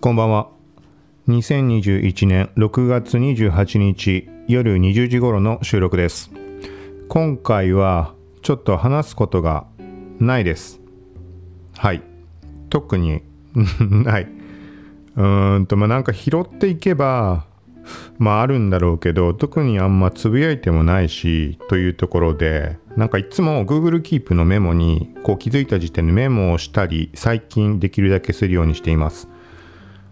こんばんは。2021年6月28日夜20時頃の収録です。今回はちょっと話すことがないです。はい。特に ない。うーんと、まあ、なんか拾っていけば、まああるんだろうけど、特にあんまつぶやいてもないし、というところで、なんかいつも Google Keep のメモにこう気づいた時点でメモをしたり、最近できるだけするようにしています。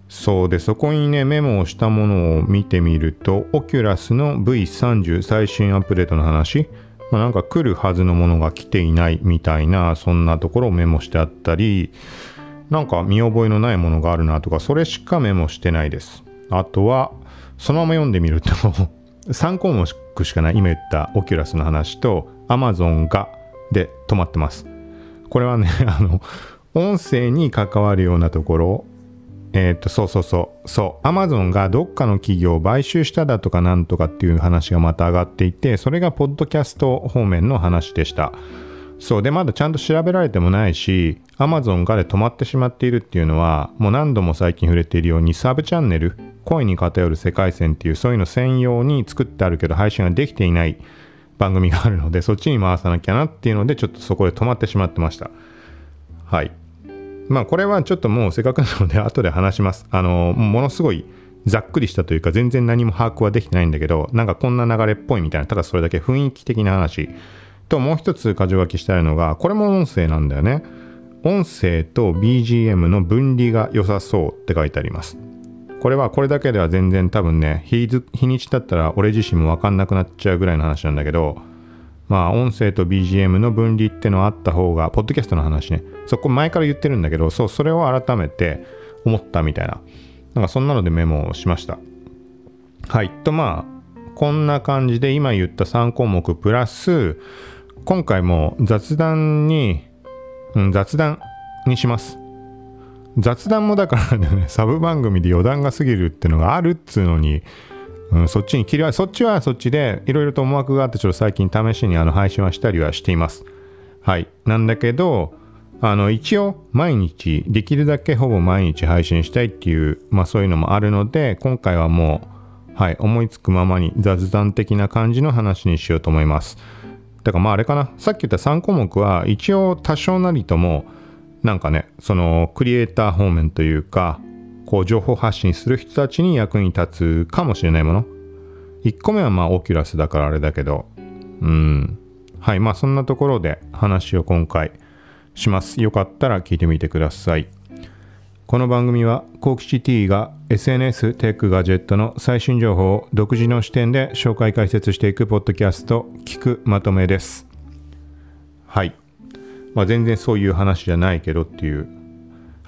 そうで、そこにね、メモをしたものを見てみると、 Oculus の V30 最新アップデートの話、まあ、なんか来るはずのものが来ていないみたいな、そんなところをメモしてあったり、なんか見覚えのないものがあるなとか、それしかメモしてないです。あとは、そのまま読んでみると、3項目しかない、今言った Oculus の話と、Amazon がで止まってます。これはね、あの、音声に関わるようなところ、えーっと、そうそうそう、そう、アマゾンがどっかの企業を買収しただとかなんとかっていう話がまた上がっていて、それがポッドキャスト方面の話でした。そう、で、まだちゃんと調べられてもないし、アマゾンがで止まってしまっているっていうのは、もう何度も最近触れているように、サブチャンネル、声に偏る世界線っていう、そういうの専用に作ってあるけど、配信ができていない番組があるので、そっちに回さなきゃなっていうので、ちょっとそこで止まってしまってました。はい。まあこれはちょっともうせっかくなので後で話します。あの、ものすごいざっくりしたというか全然何も把握はできてないんだけど、なんかこんな流れっぽいみたいな、ただそれだけ雰囲気的な話。ともう一つ箇条書きしたいのが、これも音声なんだよね。音声と BGM の分離が良さそうって書いてあります。これはこれだけでは全然多分ね、日日にちだったら俺自身もわかんなくなっちゃうぐらいの話なんだけど、まあ音声と BGM の分離ってのあった方が、ポッドキャストの話ね。そこ前から言ってるんだけど、そう、それを改めて思ったみたいな。なんかそんなのでメモをしました。はい。とまあ、こんな感じで今言った3項目プラス、今回も雑談に、うん、雑談にします。雑談もだからね、サブ番組で余談が過ぎるってのがあるっつうのに、うん、そっちに切り替え、そっちはそっちで、いろいろと思惑があって、ちょっと最近試しにあの配信はしたりはしています。はい。なんだけど、あの、一応、毎日、できるだけほぼ毎日配信したいっていう、まあそういうのもあるので、今回はもう、はい、思いつくままに雑談的な感じの話にしようと思います。だからまああれかな、さっき言った3項目は、一応多少なりとも、なんかね、その、クリエイター方面というか、こう情報発信する人たちに役に立つかもしれないもの。1個目はまあオキュラスだからあれだけど、うん。はい、まあそんなところで話を今回します。よかったら聞いてみてください。この番組は、コーキシティが SNS、テック、ガジェットの最新情報を独自の視点で紹介解説していくポッドキャスト、聞くまとめです。はい。まあ全然そういう話じゃないけどっていう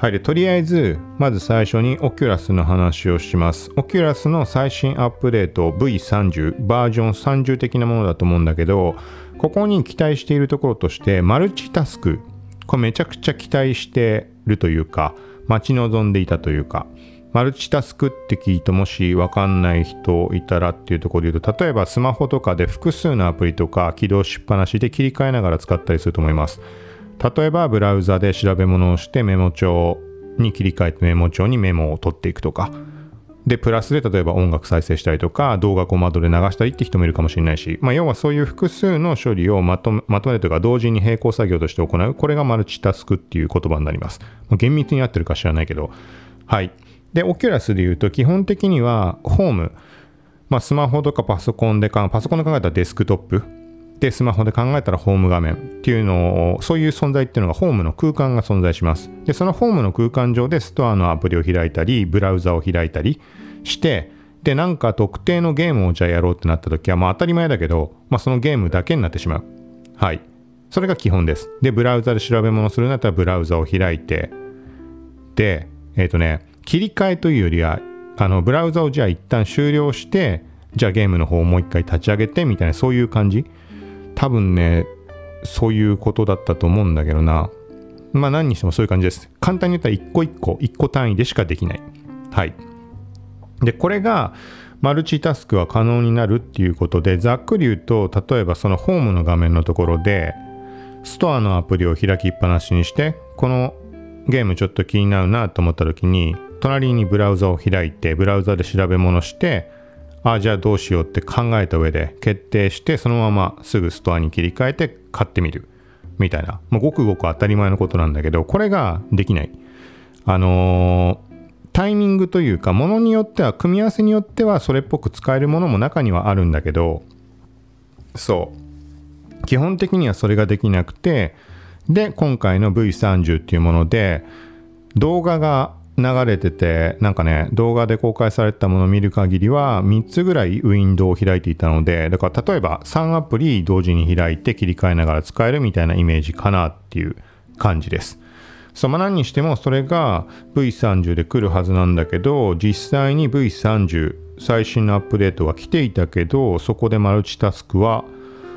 はい。で、とりあえず、まず最初に Oculus の話をします。Oculus の最新アップデート V30、バージョン30的なものだと思うんだけど、ここに期待しているところとして、マルチタスク。これめちゃくちゃ期待してるというか、待ち望んでいたというか、マルチタスクって聞いてもしわかんない人いたらっていうところで言うと、例えばスマホとかで複数のアプリとか起動しっぱなしで切り替えながら使ったりすると思います。例えばブラウザで調べ物をしてメモ帳に切り替えてメモ帳にメモを取っていくとか。でプラスで例えば音楽再生したりとか動画コマドで流したりって人もいるかもしれないし、まあ、要はそういう複数の処理をまとめまとめるというか同時に並行作業として行う。これがマルチタスクっていう言葉になります、まあ、厳密に合ってるか知らないけど。はい。でオキュラスで言うと基本的にはホーム。まあ、スマホとかパソコンでかパソコンで考えたらデスクトップで、スマホで考えたらホーム画面っていうのを、そういう存在っていうのがホームの空間が存在します。で、そのホームの空間上でストアのアプリを開いたり、ブラウザを開いたりして、で、なんか特定のゲームをじゃあやろうってなった時は、まあ当たり前だけど、まあそのゲームだけになってしまう。はい。それが基本です。で、ブラウザで調べ物するんだったらブラウザを開いて、で、えっ、とね、切り替えというよりは、あの、ブラウザをじゃあ一旦終了して、じゃあゲームの方をもう一回立ち上げてみたいな、そういう感じ。多分ね、そういうことだったと思うんだけどな。まあ何にしてもそういう感じです。簡単に言ったら一個一個、一個単位でしかできない。はい。で、これがマルチタスクは可能になるっていうことで、ざっくり言うと、例えばそのホームの画面のところで、ストアのアプリを開きっぱなしにして、このゲームちょっと気になるなと思った時に、隣にブラウザを開いてブラウザで調べ物してあじゃあどうしようって考えた上で決定してそのまますぐストアに切り替えて買ってみる。みたいな。もうごくごく当たり前のことなんだけどこれができない。あのー、タイミングというかものによっては組み合わせによってはそれっぽく使えるものも中にはあるんだけどそう。基本的にはそれができなくてで今回の V30 っていうもので動画が流れててなんかね動画で公開されたものを見る限りは3つぐらいウィンドウを開いていたのでだから例えば3アプリ同時に開いて切り替えながら使えるみたいなイメージかなっていう感じです。そうまあ何にしてもそれが V30 で来るはずなんだけど実際に V30 最新のアップデートが来ていたけどそこでマルチタスクは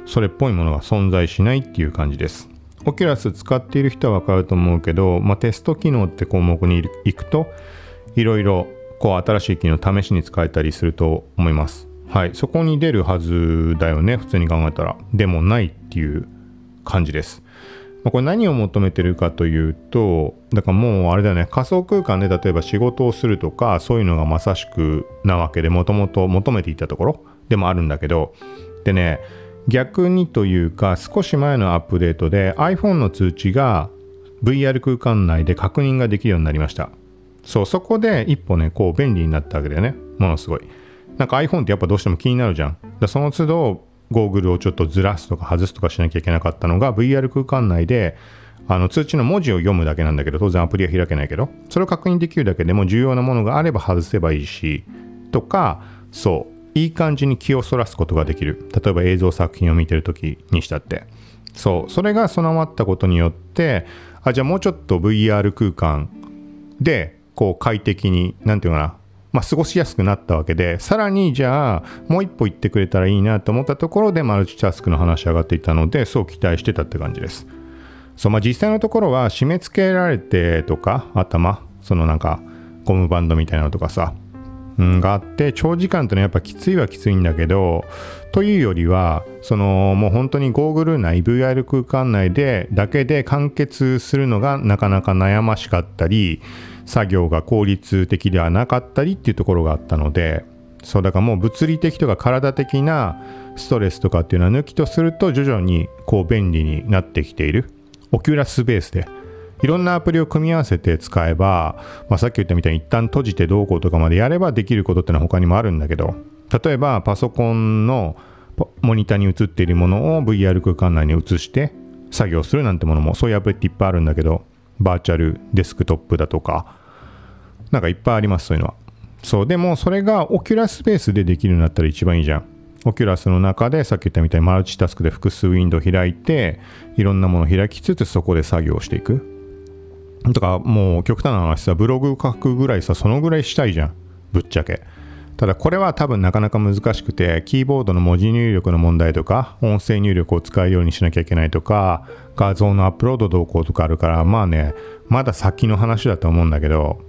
それっぽいものが存在しないっていう感じです。オキュラス使っている人はわかると思うけど、まあ、テスト機能って項目に行くといろいろこう新しい機能試しに使えたりすると思います。はい、そこに出るはずだよね普通に考えたら。でもないっていう感じです。まあ、これ何を求めてるかというとだからもうあれだよね仮想空間で例えば仕事をするとかそういうのがまさしくなわけでもともと求めていたところでもあるんだけどでね逆にというか少し前のアップデートで iPhone の通知が VR 空間内で確認ができるようになりました。そうそこで一歩ねこう便利になったわけだよね。ものすごい。なんか iPhone ってやっぱどうしても気になるじゃん。だその都度ゴーグルをちょっとずらすとか外すとかしなきゃいけなかったのが VR 空間内であの通知の文字を読むだけなんだけど当然アプリは開けないけどそれを確認できるだけでも重要なものがあれば外せばいいしとかそう。いい感じに気をそらすことができる。例えば映像作品を見てる時にしたって。そう。それが備わったことによってあじゃあもうちょっと VR 空間でこう快適に何て言うかな。まあ、過ごしやすくなったわけで、さらにじゃあ、もう一歩行ってくれたらいいなと思ったところで、マルチタスクの話上がっていたので、そう期待してたって感じです。そう、まあ、実際のところは、締め付けられてとか、頭、そのなんか、ゴムバンドみたいなのとかさ、があって長時間ってのはやっぱきついはきついんだけどというよりはそのもう本当にゴーグル内 VR 空間内でだけで完結するのがなかなか悩ましかったり作業が効率的ではなかったりっていうところがあったのでそうだからもう物理的とか体的なストレスとかっていうのは抜きとすると徐々にこう便利になってきている。Oculus ベースでいろんなアプリを組み合わせて使えば、まあ、さっき言ったみたいに一旦閉じてどうこうとかまでやればできることってのは他にもあるんだけど例えばパソコンのモニターに映っているものを VR 空間内に移して作業するなんてものもそういうアプリっていっぱいあるんだけど Virtual Desktop だとかなんかいっぱいありますそういうのは。そうでもそれが Oculus ベースでできるようになったら一番いいじゃん。 Oculus の中でさっき言ったみたいにマルチタスクで複数ウィンドウ開いていろんなものを開きつつそこで作業していく。とかもう極端な話さブログ書くぐらいさそのぐらいしたいじゃん。ぶっちゃけ。ただこれは多分なかなか難しくてキーボードの文字入力の問題とか音声入力を使うようにしなきゃいけないとか画像のアップロード動向とかあるからまあねまだ先の話だと思うんだけど。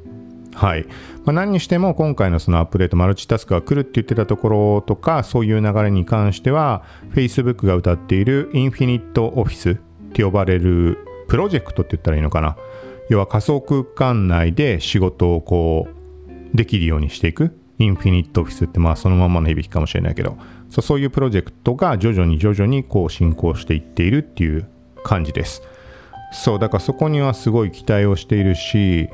はい、まあ、何にしても今回のそのアップデートマルチタスクが来るって言ってたところとかそういう流れに関しては Facebook が歌っているインフィニットオフィスって呼ばれるプロジェクトって言ったらいいのかな。要は仮想空間内で仕事をこうできるようにしていく。インフィニットオフィスってまあそのままの響きかもしれないけど。そういうプロジェクトが徐々に徐々にこう進行していっているっていう感じです。そうだからそこにはすごい期待をしているし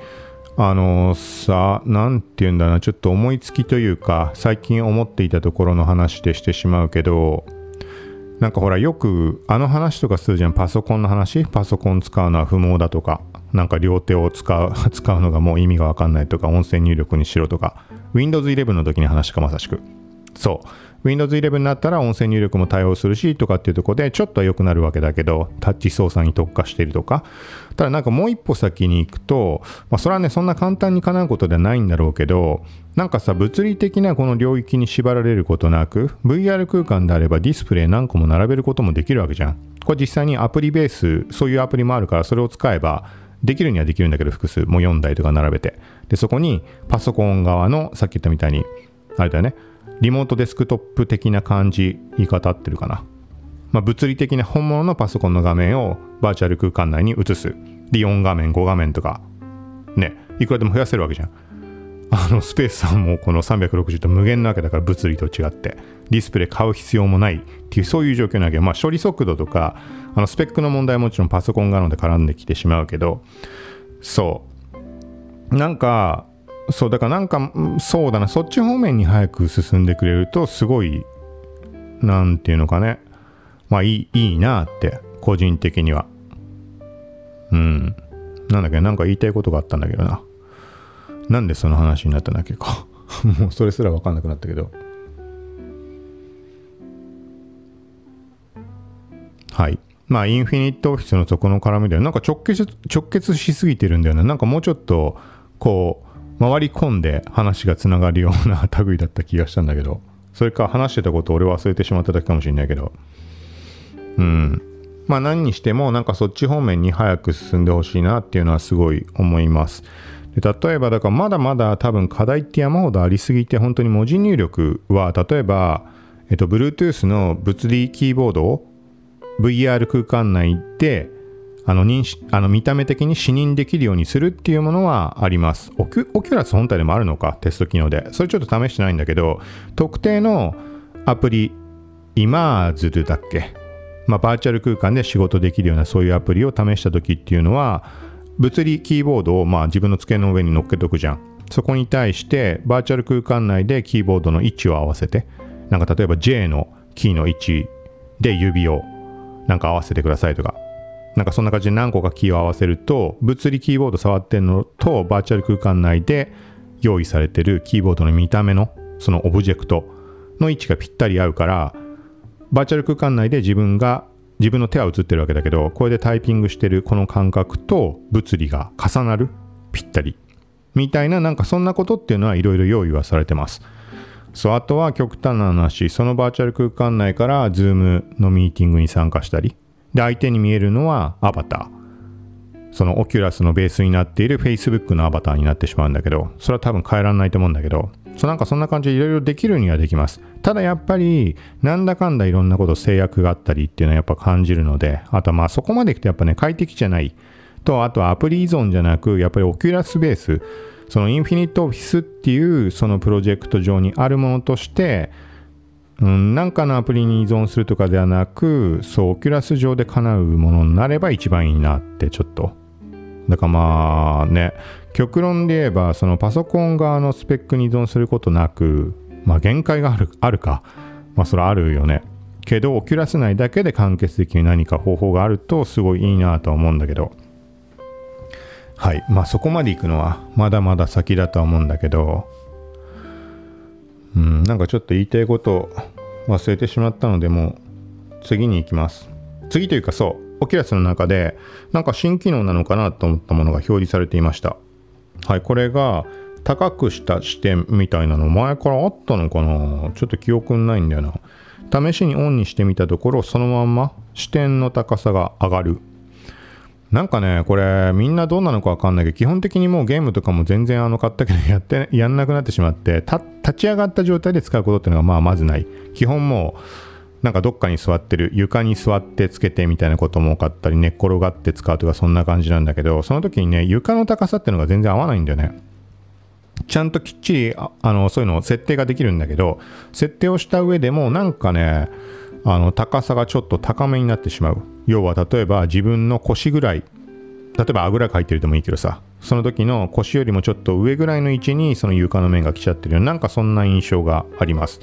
あのさ何て言うんだな。ちょっと思いつきというか最近思っていたところの話でしてしまうけどなんかほらよくあの話とかするじゃん。パソコンの話？パソコン使うのは不毛だとか。なんか両手を使う 使うのがもう意味がわかんないとか音声入力にしろとか Windows 11の時に話かまさしく。そう。Windows 11になったら音声入力も対応するしとかっていうとこでちょっとは良くなるわけだけどタッチ操作に特化しているとか。ただなんかもう一歩先に行くと、まあ、それはねそんな簡単に叶うことではないんだろうけどなんかさ物理的なこの領域に縛られることなく VR 空間であればディスプレイ何個も並べることもできるわけじゃん。これ実際にアプリベースそういうアプリもあるからそれを使えばできるにはできるんだけど複数もう4台とか並べて。でそこにパソコン側のさっき言ったみたいにあれだよねリモートデスクトップ的な感じ言い方合ってるかな、まあ、物理的な本物のパソコンの画面をバーチャル空間内に映す。で4画面5画面とかねいくらでも増やせるわけじゃん。あのスペースはもこの360と無限なわけだから物理と違ってディスプレイ買う必要もないっていうそういう状況なわけまあ処理速度とかあのスペックの問題もちろんパソコン側ので絡んできてしまうけど。そう。なんかそうだからなんかそうだな。そっち方面に早く進んでくれるとすごいなんていうのかね。まあいいいいなって個人的には。うん。なんだっけなんか言いたいことがあったんだけどな。なんでその話になったんだっけ？か もうそれすら分かんなくなったけど。はい。まあインフィニットオフィスのそこの絡みではなんか直結直結しすぎてるんだよねなんかもうちょっとこう回り込んで話がつながるような類だった気がしたんだけど。それか話してたことを俺忘れてしまっただけかもしれないけど。うん。まあ何にしてもなんかそっち方面に早く進んでほしいなっていうのはすごい思います。例えばだからまだまだ多分課題って山ほどありすぎて本当に文字入力は例えば、えっと、Bluetooth の物理キーボードを VR 空間内であの認識あの見た目的に視認できるようにするっていうものはありますオキュ。 Oculus 本体でもあるのか、テスト機能で。それちょっと試してないんだけど、特定のアプリ、イマーズルだっけ？まあ、バーチャル空間で仕事できるようなそういうアプリを試した時っていうのは、物理キーボードをまあ自分の机の上に乗っけとくじゃん。そこに対してバーチャル空間内でキーボードの位置を合わせて、なんか例えば J のキーの位置で指をなんか合わせてくださいとか、なんかそんな感じで何個かキーを合わせると、物理キーボード触ってるのとバーチャル空間内で用意されてるキーボードの見た目のそのオブジェクトの位置がぴったり合うから、バーチャル空間内で自分が自分の手は映ってるわけだけどこれでタイピングしてるこの感覚と物理が重なるぴったりみたいななんかそんなことっていうのはいろいろ用意はされてますそうあとは極端な話そのバーチャル空間内から Zoom のミーティングに参加したりで相手に見えるのはアバターそのオキュラスのベースになっている Facebook のアバターになってしまうんだけどそれは多分変えられないと思うんだけどそうなんかそんな感じでいろいろできるにはできます。ただやっぱり、なんだかんだいろんなこと制約があったりっていうのはやっぱ感じるので、あとまあそこまでいくとやっぱね、快適じゃない。と、あとはアプリ依存じゃなく、やっぱり Oculus ベース、その Infinite Office っていうそのプロジェクト上にあるものとして、うん、なんかのアプリに依存するとかではなく、そう、 Oculus 上で叶うものになれば一番いいなってちょっと。だからまあね、極論で言えばそのパソコン側のスペックに依存することなくまあ限界があるあるか。まあそれはあるよね。けどオキュラス内だけで完結できる何か方法があるとすごいいいなとは思うんだけど。はい。まあそこまで行くのはまだまだ先だとは思うんだけど。うんなんかちょっと言いたいこと忘れてしまったのでもう次に行きます。次というかそうオキュラスの中でなんか新機能なのかなと思ったものが表示されていました。はい、これが高くした視点みたいなの前からあったのかな？ちょっと記憶ないんだよな。試しにオンにしてみたところ、そのまんま視点の高さが上がる。なんかね、これみんなどうなのかわかんないけど、基本的にもうゲームとかも全然あの買ったけどやって、やんなくなってしまって、立ち上がった状態で使うことっていうのがまあまずない。基本もう、なんかどっかに座ってる床に座ってつけてみたいなことも多かったり寝っ転がって使うとかそんな感じなんだけどその時にね床の高さっていうのが全然合わないんだよねちゃんときっちりあのそういうのを設定ができるんだけど設定をした上でもなんかねあの高さがちょっと高めになってしまう。要は例えば自分の腰ぐらい例えばあぐらかいてるでもいいけどさその時の腰よりもちょっと上ぐらいの位置にその床の面が来ちゃってるようなんかそんな印象があります。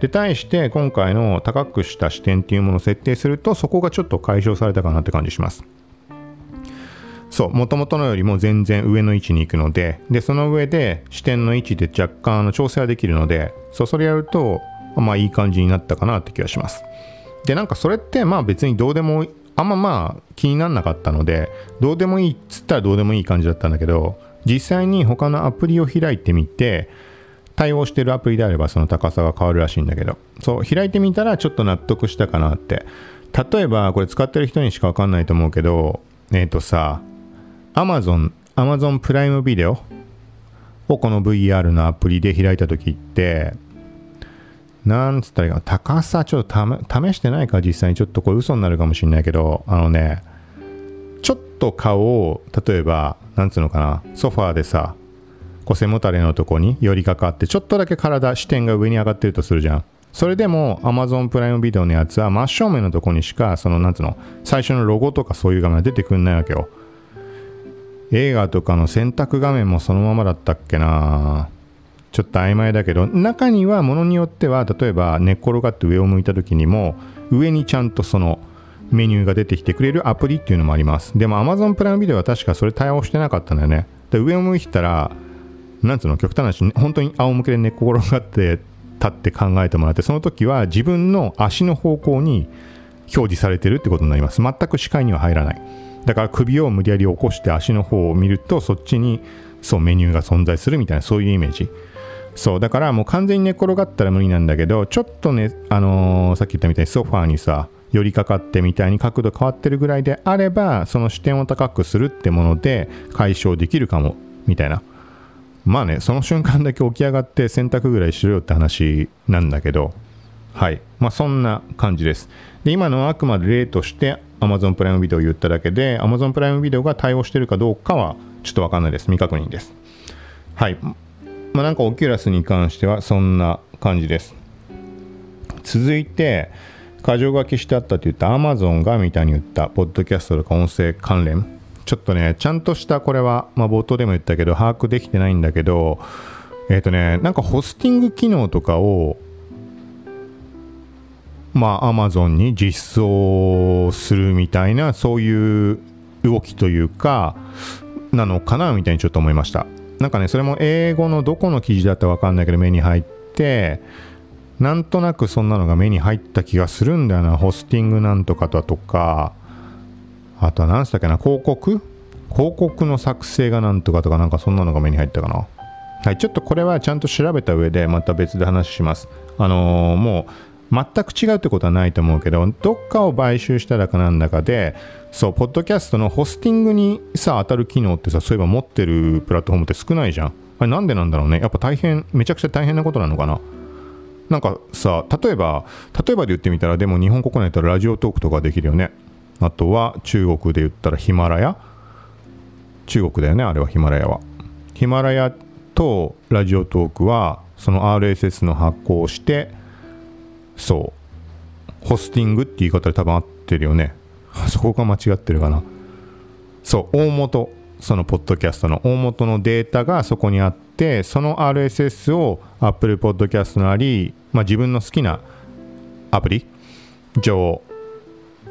で対して今回の高くした視点っていうものを設定するとそこがちょっと解消されたかなって感じします。そう元々のよりも全然上の位置に行くのででその上で視点の位置で若干の調整はできるのでそうそれやるとまあいい感じになったかなって気がします。でなんかそれってまあ別にどうでもあんままあ気にならなかったのでどうでもいいっつったらどうでもいい感じだったんだけど実際に他のアプリを開いてみて対応してるアプリであればその高さが変わるらしいんだけどそう開いてみたらちょっと納得したかなって。例えばこれ使ってる人にしかわかんないと思うけどえっ、ー、とさ Amazon Amazon プライムビデオをこの VR のアプリで開いた時ってなんつったらいいかな高さちょっと試してないか実際に。ちょっとこれ嘘になるかもしれないけどあのねちょっと顔を例えばなんつうのかなソファーでさこう背もたれのとこに寄りかかってちょっとだけ体視点が上に上がってるとするじゃん。それでも Amazon プライムビデオのやつは真正面のとこにしかそのなんつうの最初のロゴとかそういう画面が出てくんないわけよ。映画とかの選択画面もそのままだったっけな。ちょっと曖昧だけど中にはものによっては例えば寝っ転がって上を向いた時にも上にちゃんとそのメニューが出てきてくれるアプリっていうのもあります。でも Amazon プライムビデオは確かそれ対応してなかったんだよね。で上を向いたらなんつうの極端な話本当に仰向けで寝っ転がって立って考えてもらってその時は自分の足の方向に表示されてるってことになります。全く視界には入らない。だから首を無理やり起こして足の方を見るとそっちにそうメニューが存在するみたいなそういうイメージ。そうだからもう完全に寝転がったら無理なんだけどちょっとねあのー、さっき言ったみたいにソファーにさ寄りかかってみたいに角度変わってるぐらいであればその視点を高くするってもので解消できるかもみたいな。まあね、その瞬間だけ起き上がって洗濯ぐらいしろよって話なんだけど、はい。まあそんな感じです。で、今のはあくまで例として Amazon プライムビデオを言っただけで、Amazon プライムビデオが対応してるかどうかはちょっとわかんないです。未確認です。はい。まあなんかオキュラスに関してはそんな感じです。続いて、箇条書きしてあったと言った Amazon がみたいに言った、ポッドキャストとか音声関連。ちょっとね、ちゃんとしたこれは、まあ、冒頭でも言ったけど、把握できてないんだけど、えっ、ー、とね、なんかホスティング機能とかを、まあ、Amazon に実装するみたいな、そういう動きというか、なのかなみたいにちょっと思いました。なんかね、それも英語のどこの記事だったかわかんないけど、目に入って、なんとなくそんなのが目に入った気がするんだよな。ホスティングなんとかだとか、あとは何したっけな、広告？広告の作成がなんとかとかなんかそんなのが目に入ったかな。はい、ちょっとこれはちゃんと調べた上でまた別で話します。あのー、もう全く違うってことはないと思うけど、どっかを買収したらかなんだかで、そう、ポッドキャストのホスティングにさ、当たる機能ってさ、そういえば持ってるプラットフォームって少ないじゃん。あれなんでなんだろうね。やっぱ大変、めちゃくちゃ大変なことなのかな。なんかさ、例えば、例えばで言ってみたら、でも日本国内だったらラジオトークとかできるよね。あとは中国で言ったらヒマラヤ中国だよねあれはヒマラヤはヒマラヤとラジオトークはその RSS の発行をしてそう。ホスティングって言い方で多分合ってるよね。そこが間違ってるかな。そう大元そのポッドキャストの大元のデータがそこにあってその RSS を Apple Podcast なり、まあ、自分の好きなアプリ上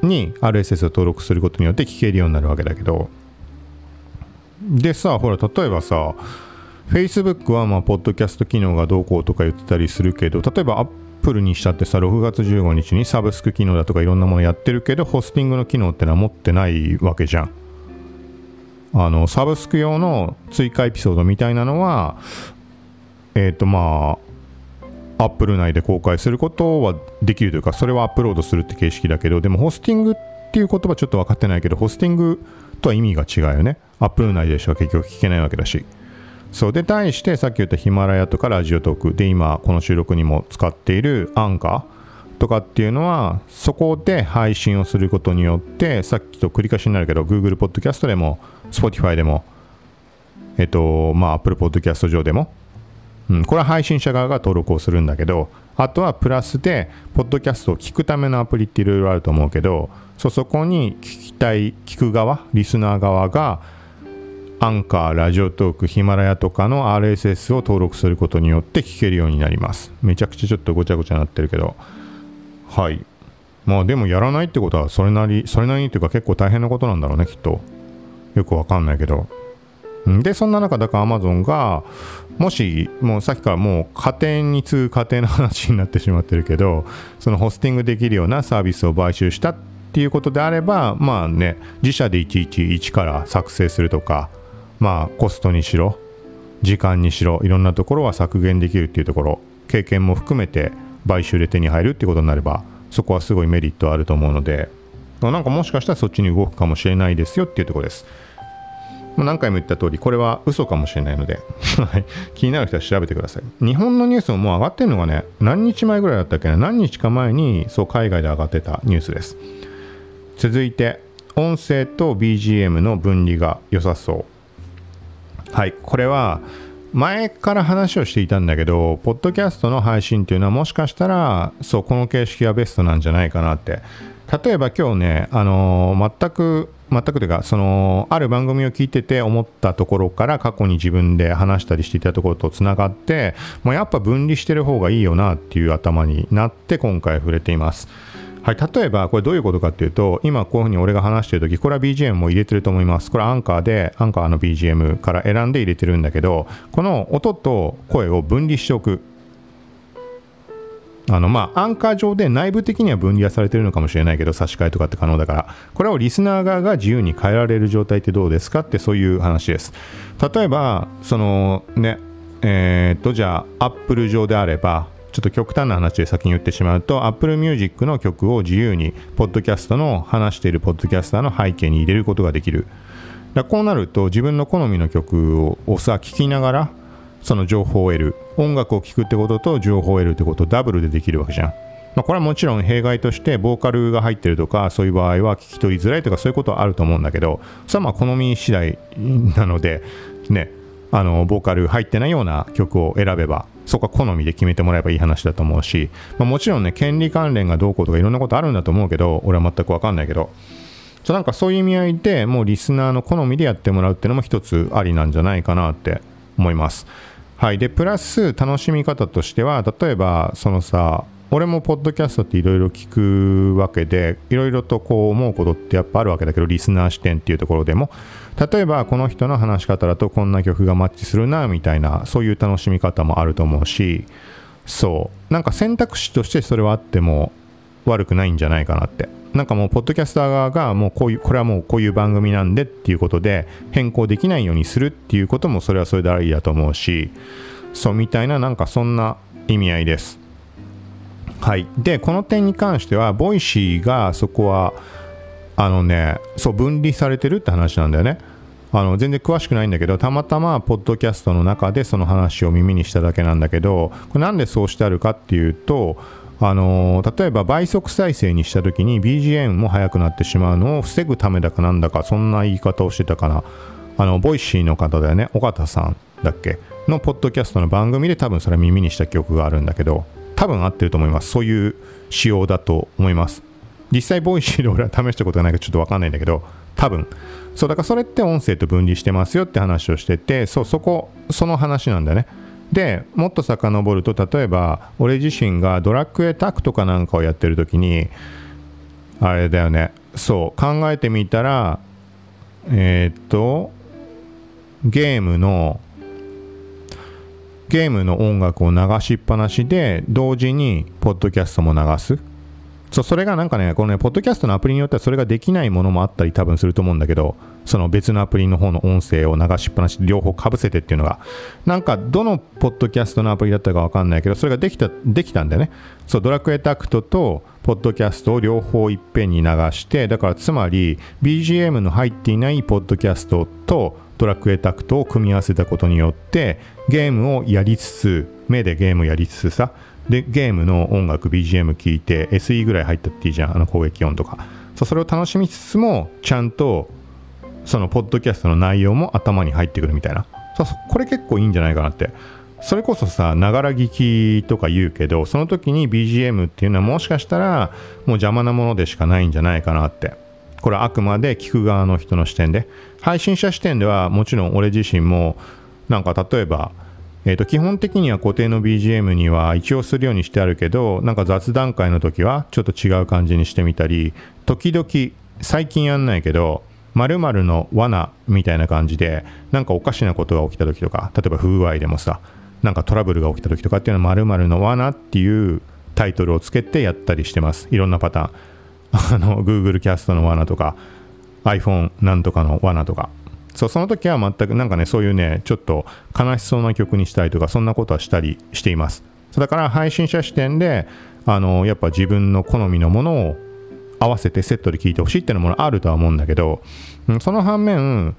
に RSS を登録することによって聞けるようになるわけだけど。でさほら例えばさ Facebook はまあポッドキャスト機能がどうこうとか言ってたりするけど例えば Apple にしたってさ6月15日にサブスク機能だとかいろんなものやってるけどホスティングの機能ってのは持ってないわけじゃんあのサブスク用の追加エピソードみたいなのはえっ、ー、とまあアップル内で公開することはできるというか、それはアップロードするって形式だけど、でもホスティングっていう言葉ちょっと分かってないけど、ホスティングとは意味が違うよね。アップル内でしか結局聞けないわけだし。そうで、対してさっき言ったヒマラヤとかラジオトークで今この収録にも使っているアンカーとかっていうのはそこで配信をすることによってさっきと繰り返しになるけど Google Podcast でも Spotify でもえっとまあ Apple Podcast 上でもうん、これは配信者側が登録をするんだけど、あとはプラスで、ポッドキャストを聞くためのアプリっていろいろあると思うけど、そ、そこに聞きたい、聞く側、リスナー側が、アンカー、ラジオトーク、ヒマラヤとかの RSS を登録することによって聞けるようになります。めちゃくちゃちょっとごちゃごちゃなってるけど。はい。まあでもやらないってことはそれなり、それなりにっていうか結構大変なことなんだろうね、きっと。よくわかんないけど。で、そんな中、だから Amazon が、もし、もうさっきからもう家庭に次ぐ家庭の話になってしまってるけど、そのホスティングできるようなサービスを買収したっていうことであれば、まあね、自社でいちいち一から作成するとか、まあコストにしろ、時間にしろ、いろんなところは削減できるっていうところ、経験も含めて買収で手に入るっていうことになれば、そこはすごいメリットあると思うので、なんかもしかしたらそっちに動くかもしれないですよっていうところです。何回も言った通り、これは嘘かもしれないので気になる人は調べてください。日本のニュースももう上がってるのがね、何日前ぐらいだったっけな、何日か前に、そう海外で上がってたニュースです。続いて、音声と BGM の分離が良さそう。はい、これは、前から話をしていたんだけど、ポッドキャストの配信っていうのはもしかしたら、そう、この形式がベストなんじゃないかなって。例えば今日ね、あのー、全く、全くというか、その、ある番組を聞いてて思ったところから過去に自分で話したりしていたところとつながって、もうやっぱ分離してる方がいいよなっていう頭になって今回触れています。はい、例えばこれどういうことかっていうと今こういうふうに俺が話してる時これは BGM も入れてると思います。これアンカーでアンカーの BGM から選んで入れてるんだけどこの音と声を分離しておく。あのまあアンカー上で内部的には分離はされてるのかもしれないけど差し替えとかって可能だから。これをリスナー側が自由に変えられる状態ってどうですかってそういう話です。例えばそのねえー、っとじゃあ Apple 上であればちょっと極端な話で先に言ってしまうと Apple Music の曲を自由にポッドキャストの話しているポッドキャスターの背景に入れることができる。だこうなると自分の好みの曲をさ聴きながらその情報を得る。音楽を聴くってことと情報を得るってことダブルでできるわけじゃん。まあ、これはもちろん弊害としてボーカルが入ってるとかそういう場合は聞き取りづらいとかそういうことはあると思うんだけどそれはまあ好み次第なのでね。あのボーカル入ってないような曲を選べばそこは好みで決めてもらえばいい話だと思うし、まあ、もちろんね、権利関連がどうこうとかいろんなことあるんだと思うけど、俺は全くわかんないけど、そうなんかそういう意味合いでもうリスナーの好みでやってもらうっていうのも一つありなんじゃないかなって思います。はい。で、プラス楽しみ方としては、例えば、そのさ、俺もポッドキャストっていろいろ聞くわけでいろいろとこう思うことってやっぱあるわけだけどリスナー視点っていうところでも。例えばこの人の話し方だとこんな曲がマッチするなみたいなそういう楽しみ方もあると思うしそう。なんか選択肢としてそれはあっても悪くないんじゃないかなって。なんかもうポッドキャスター側がもうこういうこれはもうこういう番組なんでっていうことで変更できないようにするっていうこともそれはそれでありだと思うしそうみたいななんかそんな意味合いです。はい、でこの点に関しては Voicy がそこはあのねそう分離されてるって話なんだよね。あの全然詳しくないんだけどたまたまポッドキャストの中でその話を耳にしただけなんだけどこれなんでそうしてあるかっていうとあの例えば倍速再生にした時に BGM も速くなってしまうのを防ぐためだかなんだかそんな言い方をしてたかな。あの Voicy の方だよね。尾形さんだっけ？のポッドキャストの番組で多分それ耳にした記憶があるんだけど。多分合ってると思います。そういう仕様だと思います。実際、 Voicy で俺は試したことがないからちょっとわかんないんだけど、多分。そう、だからそれって音声と分離してますよって話をしてて、そう、そこ、その話なんだね。で、もっと遡ると、例えば、俺自身がドラクエタクトかなんかをやってる時に、あれだよね、そう、考えてみたら、えー、っと、ゲームのゲームの音楽を流しっぱなしで同時にポッドキャストも流す。そうそれがなんかねこのねポッドキャストのアプリによってはそれができないものもあったり多分すると思うんだけどその別のアプリの方の音声を流しっぱなしで両方かぶせてっていうのがなんかどのポッドキャストのアプリだったかわかんないけどそれができたできたんだよね。そうドラクエタクトとポッドキャストを両方いっぺんに流してだからつまり BGM の入っていないポッドキャストとドラクエタクトを組み合わせたことによってゲームをやりつつ目でゲームやりつつさでゲームの音楽 BGM 聴いて SE ぐらい入ったっていいじゃんあの攻撃音とか。それを楽しみつつもちゃんとそのポッドキャストの内容も頭に入ってくるみたいな。これ結構いいんじゃないかなって。それこそさながら聞きとか言うけどその時に BGM っていうのはもしかしたらもう邪魔なものでしかないんじゃないかなって。これはあくまで聞く側の人の視点で配信者視点ではもちろん俺自身もなんか例えばえー、と基本的には固定の BGM には一応するようにしてあるけどなんか雑談会の時はちょっと違う感じにしてみたり時々最近やんないけど〇〇の罠みたいな感じでなんかおかしなことが起きた時とか例えば不具合でもさなんかトラブルが起きた時とかっていうのは〇〇の罠っていうタイトルをつけてやったりしてます。いろんなパターン。あの Google キャストの罠とか iPhone なんとかの罠とか。そうその時は全くなんかねそういうねちょっと悲しそうな曲にしたりとかそんなことはしたりしています。だから配信者視点であのやっぱ自分の好みのものを合わせてセットで聴いてほしいっていうのもあるとは思うんだけどその反面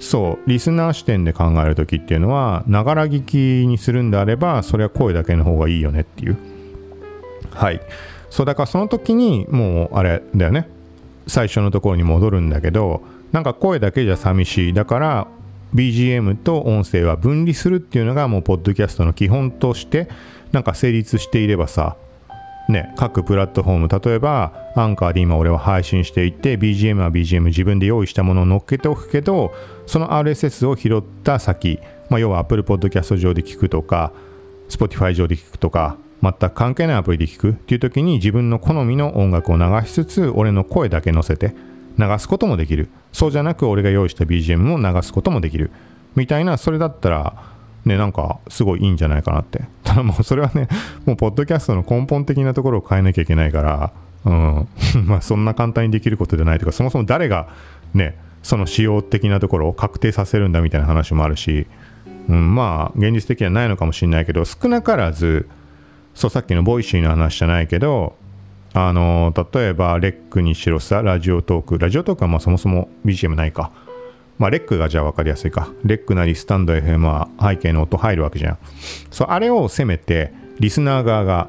そうリスナー視点で考える時っていうのはながら聞きにするんであればそれは声だけの方がいいよねっていう。はい。そうだからその時にもうあれだよね。最初のところに戻るんだけどなんか声だけじゃ寂しい。だから BGM と音声は分離するっていうのがもうポッドキャストの基本としてなんか成立していればさね、各プラットフォーム例えばアンカーで今俺は配信していて BGM は BGM 自分で用意したものを乗っけておくけどその RSS を拾った先、まあ、要は Apple Podcast 上で聞くとか Spotify 上で聞くとか全く関係ないアプリで聞くっていう時に自分の好みの音楽を流しつつ俺の声だけ乗せて流すこともできる。そうじゃなく俺が用意した BGM を流すこともできる。みたいなそれだったらねなんかすごいいいんじゃないかなって。ただもうそれはねもうポッドキャストの根本的なところを変えなきゃいけないからうん まあそんな簡単にできることじゃないとかそもそも誰がねその仕様的なところを確定させるんだみたいな話もあるし、うん、まあ現実的にはないのかもしれないけど少なからずそうさっきの Voicy の話じゃないけどあの例えばレックにしろさラジオトーク。ラジオトークはまあそもそも BGM ないか。まあレックがじゃあ分かりやすいか。レックなりスタンド FM は背景の音入るわけじゃん。そうあれをせめてリスナー側が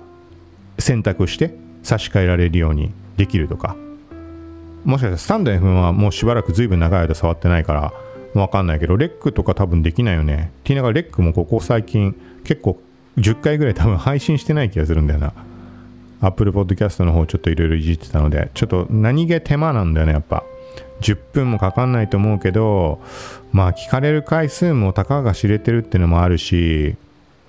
選択して差し替えられるようにできるとか。もしかしたらスタンド FM はもうしばらくずいぶん長い間触ってないから分かんないけどレックとか多分できないよね。って言いながらレックもここ最近結構10回ぐらい多分配信してない気がするんだよな。Apple Podcast の方ちょっといろいろいじってたので。ちょっと何気手間なんだよねやっぱ。10分もかかんないと思うけどまあ聞かれる回数もたかが知れてるっていうのもあるし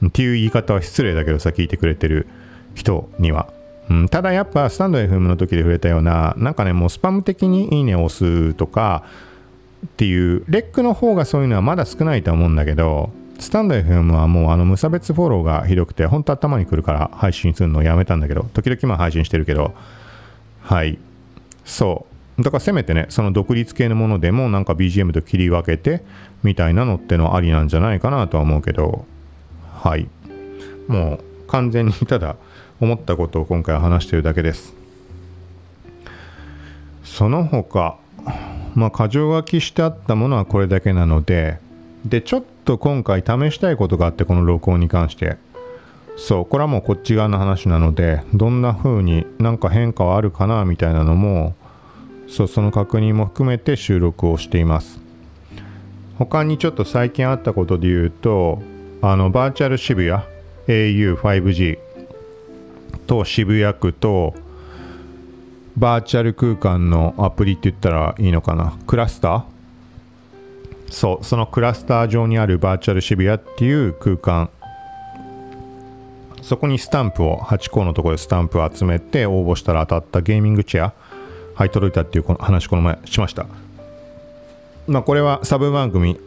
っていう言い方は失礼だけどさ聞いてくれてる人には、うん、ただやっぱスタンド FM の時で触れたようななんかねもうスパム的にいいねを押すとかっていうレックの方がそういうのはまだ少ないと思うんだけどスタンド FM はもうあの無差別フォローがひどくて本当頭にくるから配信するのをやめたんだけど時々まあ配信してるけどはい。そう。だからせめてねその独立系のものでもなんか BGM と切り分けてみたいなのってのありなんじゃないかなとは思うけどはい。もう完全にただ思ったことを今回は話してるだけです。その他まあ箇条書きしてあったものはこれだけなのででちょっと今回試したいことがあってこの録音に関して。そうこれはもうこっち側の話なのでどんな風になんか変化はあるかなみたいなのもそうその確認も含めて収録をしています。他にちょっと最近あったことで言うとあのバーチャル渋谷 au5G と渋谷区とバーチャル空間のアプリって言ったらいいのかな？クラスターそうそのクラスター上にあるバーチャル渋谷っていう空間。そこにスタンプを8個のところでスタンプを集めて応募したら当たったゲーミングチェア。入い届いたっていう話この前しました。まあこれはサブ番組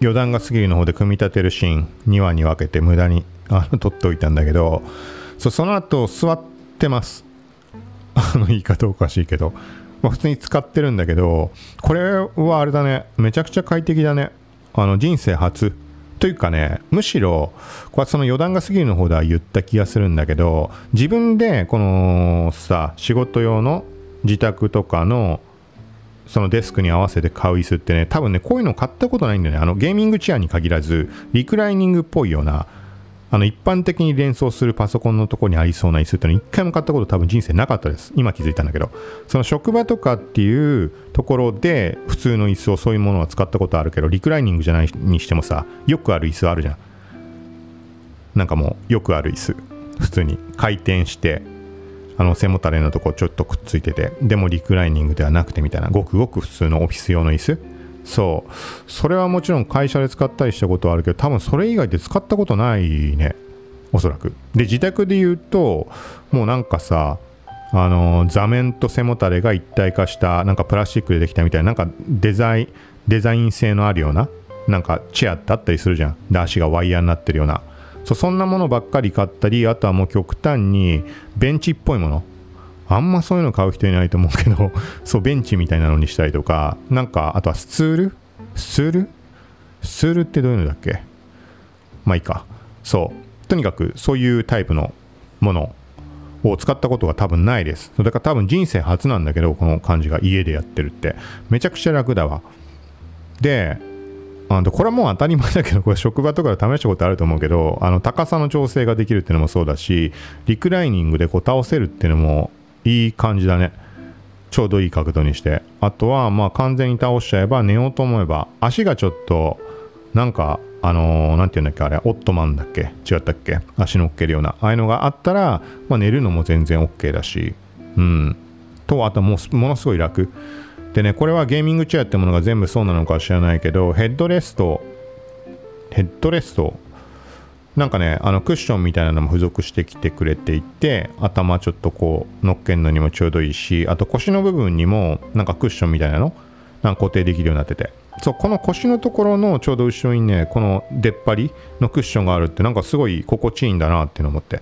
余談が過ぎるの方で組み立てるシーン2話に分けて無駄に あの撮っておいたんだけどそその後座ってます。あの言い方おかしいけど。まあ、普通に使ってるんだけど、これはあれだね、めちゃくちゃ快適だね。あの人生初。というかね、むしろ、これはその余談が過ぎるの方では言った気がするんだけど、自分でこのさ、仕事用の自宅とかのそのデスクに合わせて買う椅子ってね、多分ね、こういうの買ったことないんだよね。あのゲーミングチェアに限らず、リクライニングっぽいような、あの一般的に連想するパソコンのとこにありそうな椅子ってのは一回も買ったこと多分人生なかったです。今気づいたんだけど。その職場とかっていうところで普通の椅子をそういうものは使ったことあるけど、リクライニングじゃないにしてもさ、よくある椅子あるじゃん。なんかもうよくある椅子。普通に回転して、あの背もたれのとこちょっとくっついてて、でもリクライニングではなくてみたいな、ごくごく普通のオフィス用の椅子。そう。それはもちろん会社で使ったりしたことはあるけど多分それ以外で使ったことないね。おそらく。で自宅で言うともうなんかさあの座面と背もたれが一体化したなんかプラスチックでできたみたいななんかデザインデザイン性のあるようななんかチェアってあったりするじゃん。で足がワイヤーになってるような。そそんなものばっかり買ったりあとはもう極端にベンチっぽいもの。あんまそういうの買う人いないと思うけど、そう、ベンチみたいなのにしたりとか、なんか、あとはスツール？スツール？スツールってどういうのだっけ？まあいいか。そう。とにかく、そういうタイプのものを使ったことが多分ないです。だから多分人生初なんだけど、この感じが家でやってるって。めちゃくちゃ楽だわ。で、あのこれはもう当たり前だけど、これ職場とかで試したことあると思うけど、あの高さの調整ができるっていうのもそうだし、リクライニングでこう倒せるっていうのもいい感じだね。ちょうどいい角度にして。あとはまあ完全に倒しちゃえば寝ようと思えば足がちょっとなんかあのー、なんて言うんだっけあれオットマンだっけ？違ったっけ？足乗っけるような。ああいうのがあったら、まあ、寝るのも全然 OK だし。うん。とあともものすごい楽。でねこれはゲーミングチェアってものが全部そうなのかは知らないけどヘッドレストヘッドレストなんかねあのクッションみたいなのも付属してきてくれていて頭ちょっとこう乗っけるのにもちょうどいいしあと腰の部分にもなんかクッションみたいなのなんか固定できるようになってて。そうこの腰のところのちょうど後ろにねこの出っ張りのクッションがあるってなんかすごい心地いいんだなっていうの思って。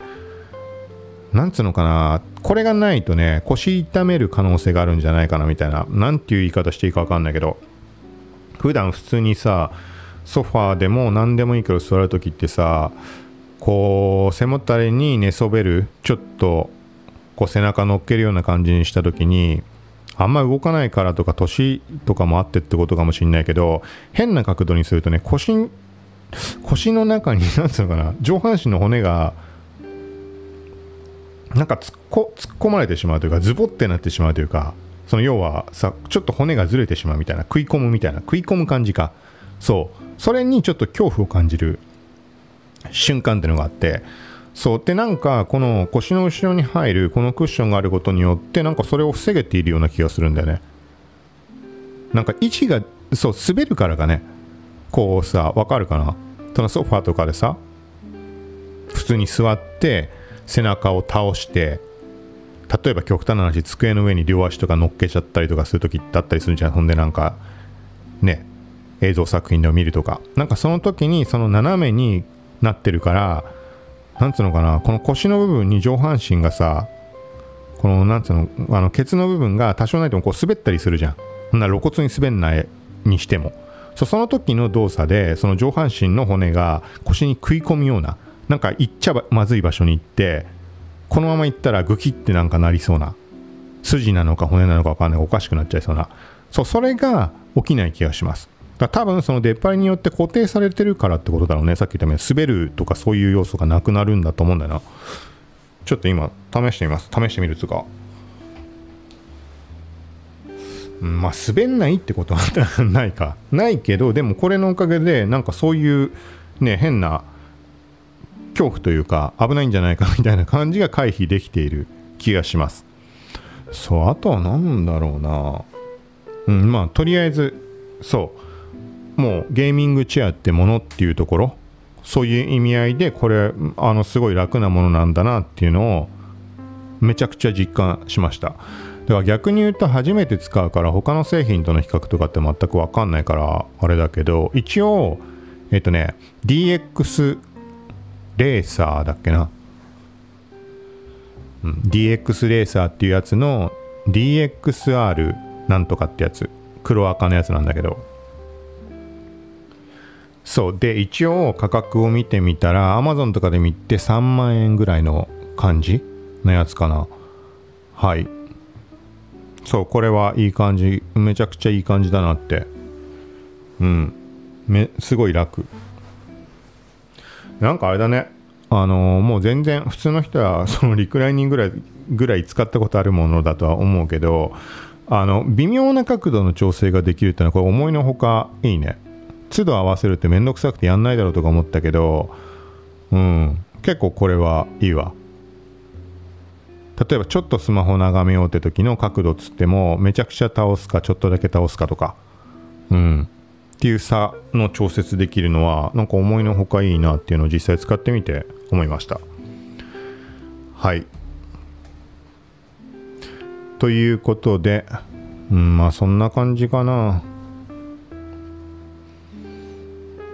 なんつうのかなこれがないとね腰痛める可能性があるんじゃないかなみたいななんていう言い方していいか分かんないけど。普段普通にさソファーでも何でもいいけど座る時ってさこう背もたれに寝そべるちょっとこう背中乗っけるような感じにした時にあんま動かないからとか年とかもあってってことかもしんないけど変な角度にするとね腰腰の中に何つうのかな上半身の骨がなんか突っ突っ込まれてしまうというかズボってなってしまうというかその要はさちょっと骨がずれてしまうみたいな食い込むみたいな食い込む感じか。そう。それにちょっと恐怖を感じる瞬間っていうのがあってそう。でなんかこの腰の後ろに入るこのクッションがあることによってなんかそれを防げているような気がするんだよね。なんか位置がそう滑るからかね。こうさわかるかな？そのソファーとかでさ普通に座って背中を倒して例えば極端な話机の上に両足とか乗っけちゃったりとかする時だったりするじゃん。ほんでなんかね映像作品でも見るとか。なんかその時にその斜めになってるからなんつうのかなこの腰の部分に上半身がさこのなんつうのあのケツの部分が多少ないともこう滑ったりするじゃん。ほんな露骨に滑んないにしても。そその時の動作でその上半身の骨が腰に食い込むようななんか行っちゃまずい場所に行ってこのまま行ったらグキってなんかなりそうな筋なのか骨なのか分かんないおかしくなっちゃいそうな。そうそれが起きない気がします。だ多分その出っ張りによって固定されてるからってことだろうね。さっき言ったように滑るとかそういう要素がなくなるんだと思うんだよな。ちょっと今試してみます。試してみるつか。うんまあ滑んないってことはないか。ないけどでもこれのおかげでなんかそういうね変な恐怖というか危ないんじゃないかみたいな感じが回避できている気がします。そうあとは何だろうな。うんまあとりあえずそう。もうゲーミングチェアってものっていうところそういう意味合いでこれあのすごい楽なものなんだなっていうのをめちゃくちゃ実感しました。だから逆に言うと初めて使うから他の製品との比較とかって全く分かんないからあれだけど一応えっとね DX レーサーだっけな、うん、DX レーサーっていうやつの DXR なんとかってやつ。黒赤のやつなんだけど。そう。で一応価格を見てみたら Amazon とかで見て3万円ぐらいの感じのやつかな。はい。そうこれはいい感じ。めちゃくちゃいい感じだなって。うん。めすごい楽。なんかあれだね。あのー、もう全然普通の人は そのリクライニングぐらいぐらい使ったことあるものだとは思うけどあの微妙な角度の調整ができるってのはこれ思いのほかいいね。都度合わせるってめんどくさくてやんないだろうとか思ったけどうん。結構これはいいわ。例えばちょっとスマホ眺めようって時の角度つってもめちゃくちゃ倒すかちょっとだけ倒すかとか。うん。っていう差の調節できるのはなんか思いのほかいいなっていうのを実際使ってみて思いました。はい。ということで、うん、まあそんな感じかな。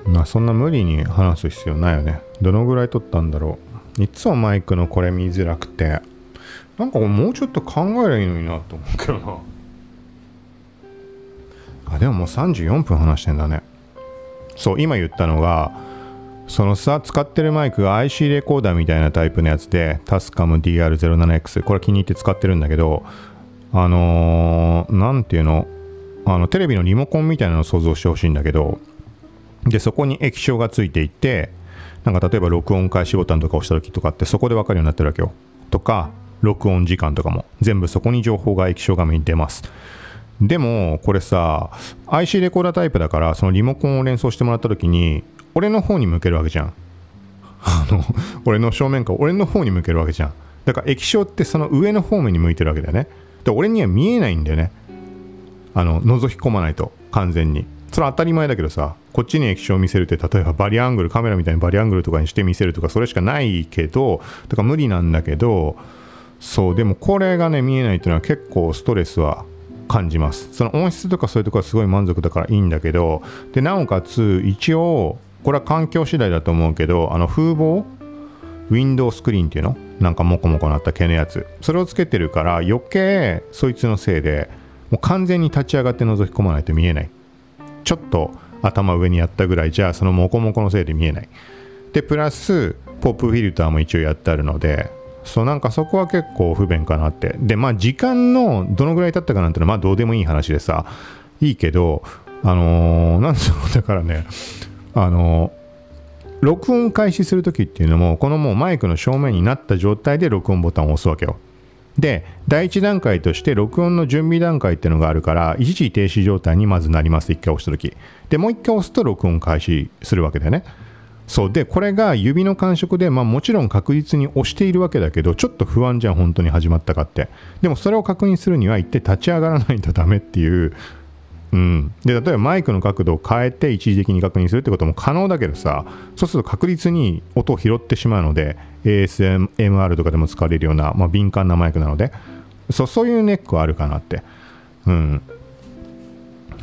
まあそんな無理に話す必要ないよね。どのぐらい撮ったんだろう。いつもマイクのこれ見づらくて。なんかもうちょっと考えりゃいいのになと思うけどな。あでももう34分話してんだね。そう今言ったのがそのさ使ってるマイクが IC レコーダーみたいなタイプのやつでタスカム DR07X これ気に入って使ってるんだけどあの何、ー、ていうの？あのテレビのリモコンみたいなのを想像してほしいんだけどでそこに液晶がついていてなんか例えば録音開始ボタンとか押した時とかってそこで分かるようになってるわけよ。とか録音時間とかも。全部そこに情報が液晶画面に出ます。でもこれさ IC レコーダータイプだからそのリモコンを連想してもらった時に俺の方に向けるわけじゃん。あの 俺の正面から俺の方に向けるわけじゃん。だから液晶ってその上の方面に向いてるわけだよね。で俺には見えないんだよね。あの覗き込まないと完全に。それは当たり前だけどさこっちに液晶を見せるって例えばバリアングルカメラみたいにバリアングルとかにして見せるとかそれしかないけどだか無理なんだけどそうでもこれがね見えないっていうのは結構ストレスは感じます。その音質とかそういうとこはすごい満足だからいいんだけどでなおかつ一応これは環境次第だと思うけどあの風防？ウィンドウスクリーンっていうの？なんかモコモコなった毛のやつ。それをつけてるから余計そいつのせいでもう完全に立ち上がって覗き込まないと見えない。ちょっと頭上にやったぐらいじゃそのモコモコのせいで見えない。でプラスポップフィルターも一応やってあるのでそうなんかそこは結構不便かなって。でまあ時間のどのぐらい経ったかなんてのはまあどうでもいい話でさいいけどあのー、なんでしょうだからねあのー録音開始するときっていうのもこのもうマイクの正面になった状態で録音ボタンを押すわけよ。で第1段階として録音の準備段階っていうのがあるから一時停止状態にまずなります。1回押した時。でもう1回押すと録音開始するわけだよね。そう。でこれが指の感触で、まあ、もちろん確実に押しているわけだけどちょっと不安じゃん本当に始まったかって。でもそれを確認するには一体立ち上がらないとダメっていううん、で例えばマイクの角度を変えて一時的に確認するってことも可能だけどさそうすると確実に音を拾ってしまうので ASMR とかでも使われるような、まあ、敏感なマイクなのでそうそういうネックはあるかなって。うん。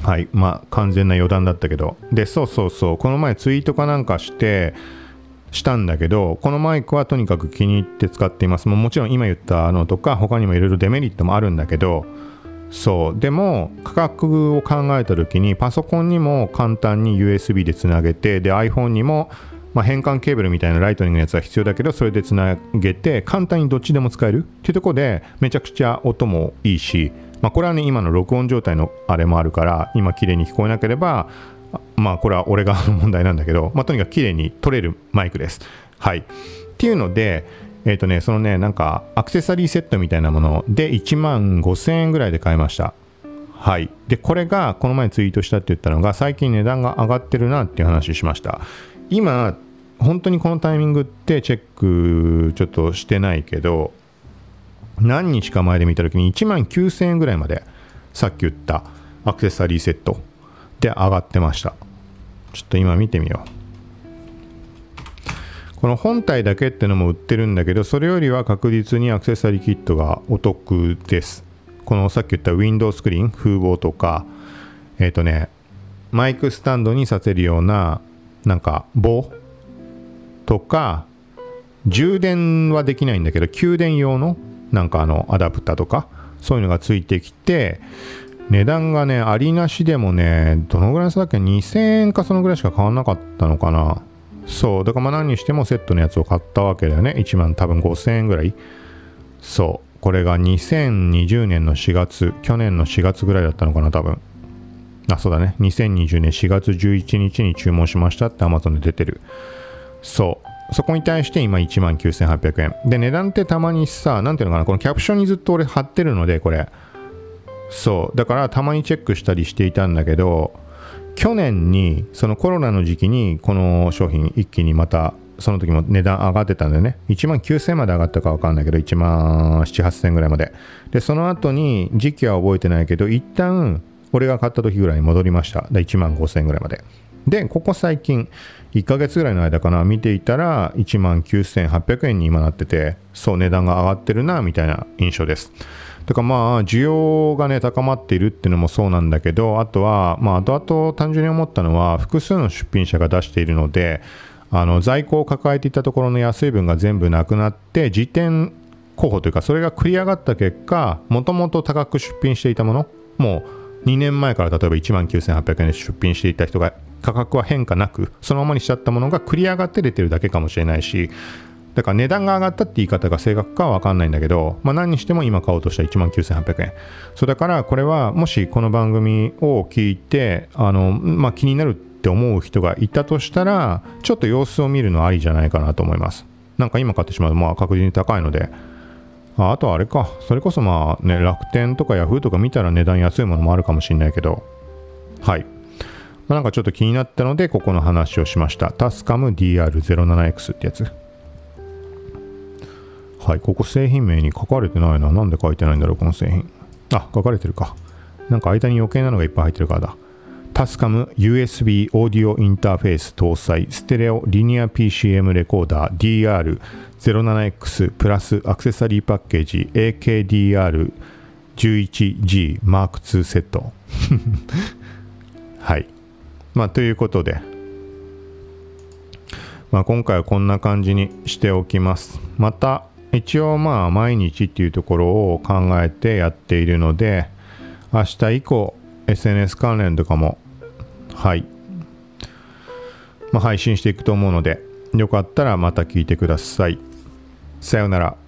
はい。まあ完全な余談だったけど。でそうそうそう。この前ツイートかなんかしてしたんだけどこのマイクはとにかく気に入って使っています。ももちろん今言ったのとか他にもいろいろデメリットもあるんだけどそう。でも価格を考えた時にパソコンにも簡単に USB でつなげてで iPhone にもまあ、変換ケーブルみたいなライトニングのやつは必要だけどそれでつなげて簡単にどっちでも使える。っていうとこでめちゃくちゃ音もいいし、まあ、これはね今の録音状態のあれもあるから今綺麗に聞こえなければまあこれは俺側の 問題なんだけど、まあ、とにかく綺麗に撮れるマイクです。はい。っていうのでえっ、ー、とね、そのね、なんかアクセサリーセットみたいなもので1万5000円ぐらいで買いました。はい。で、これがこの前ツイートしたって言ったのが最近値段が上がってるなっていう話しました。今、本当にこのタイミングってチェックちょっとしてないけど、何日か前で見た時に1万9000円ぐらいまでさっき言ったアクセサリーセットで上がってました。ちょっと今見てみよう。この本体だけってのも売ってるんだけどそれよりは確実にアクセサリーキットがお得です。このさっき言ったウィンドウスクリーン風防とかえっ、ー、とねマイクスタンドにさせるようななんか棒とか充電はできないんだけど給電用のなんかあのアダプターとかそういうのがついてきて値段がねありなしでもねどのぐらいだっけ？2000円かそのぐらいしか変わんなかったのかな。そう。だからまあ何にしてもセットのやつを買ったわけだよね。1万多分5000円ぐらい。そう。これが2020年の4月去年の4月ぐらいだったのかな多分。あそうだね。2020年4月11日に注文しましたって Amazon で出てる。そう。そこに対して今1万9800円。で値段ってたまにさ何ていうのかなこのキャプションにずっと俺貼ってるのでこれ。そう。だからたまにチェックしたりしていたんだけど去年にそのコロナの時期にこの商品一気にまたその時も値段上がってたんだよね。1万9000円まで上がったか分かんないけど1万7 8000円ぐらいまで。でその後に時期は覚えてないけど一旦俺が買った時ぐらいに戻りました。で1万5000円ぐらいまで。でここ最近1ヶ月ぐらいの間かな。見ていたら1万9800円に今なっててそう値段が上がってるなみたいな印象です。だかまあ需要がね高まっているっていうのもそうなんだけどあとはまあ後々単純に思ったのは複数の出品者が出しているのであの在庫を抱えていたところの安い分が全部なくなって時点候補というかそれが繰り上がった結果もともと高く出品していたものもう2年前から例えば1万9800円で出品していた人が価格は変化なくそのままにしちゃったものが繰り上がって出てるだけかもしれないしだから値段が上がったって言い方が正確かは分かんないんだけど、まあ、何にしても今買おうとしたら1万9800円。そうだからこれはもしこの番組を聞いてあの、まあ、気になるって思う人がいたとしたらちょっと様子を見るのありじゃないかなと思います。なんか今買ってしまうとまあ確実に高いので。ああとはあれか。それこそまあね楽天とかヤフーとか見たら値段安いものもあるかもしれないけど。はい、なんかちょっと気になったのでここの話をしました。タスカム DR07X ってやつ。はいここ製品名に書かれてないな。なんで書いてないんだろうこの製品。あ書かれてるか。なんか間に余計なのがいっぱい入ってるからだ。タスカム USB オーディオインターフェース搭載。ステレオリニア PCM レコーダー DR07X プラスアクセサリーパッケージ AKDR11G Mark II セット。はい。まあということで。まあ今回はこんな感じにしておきます。また一応まあ毎日っていうところを考えてやっているので明日以降 SNS 関連とかもはい、まあ、配信していくと思うのでよかったらまた聞いてください。さようなら。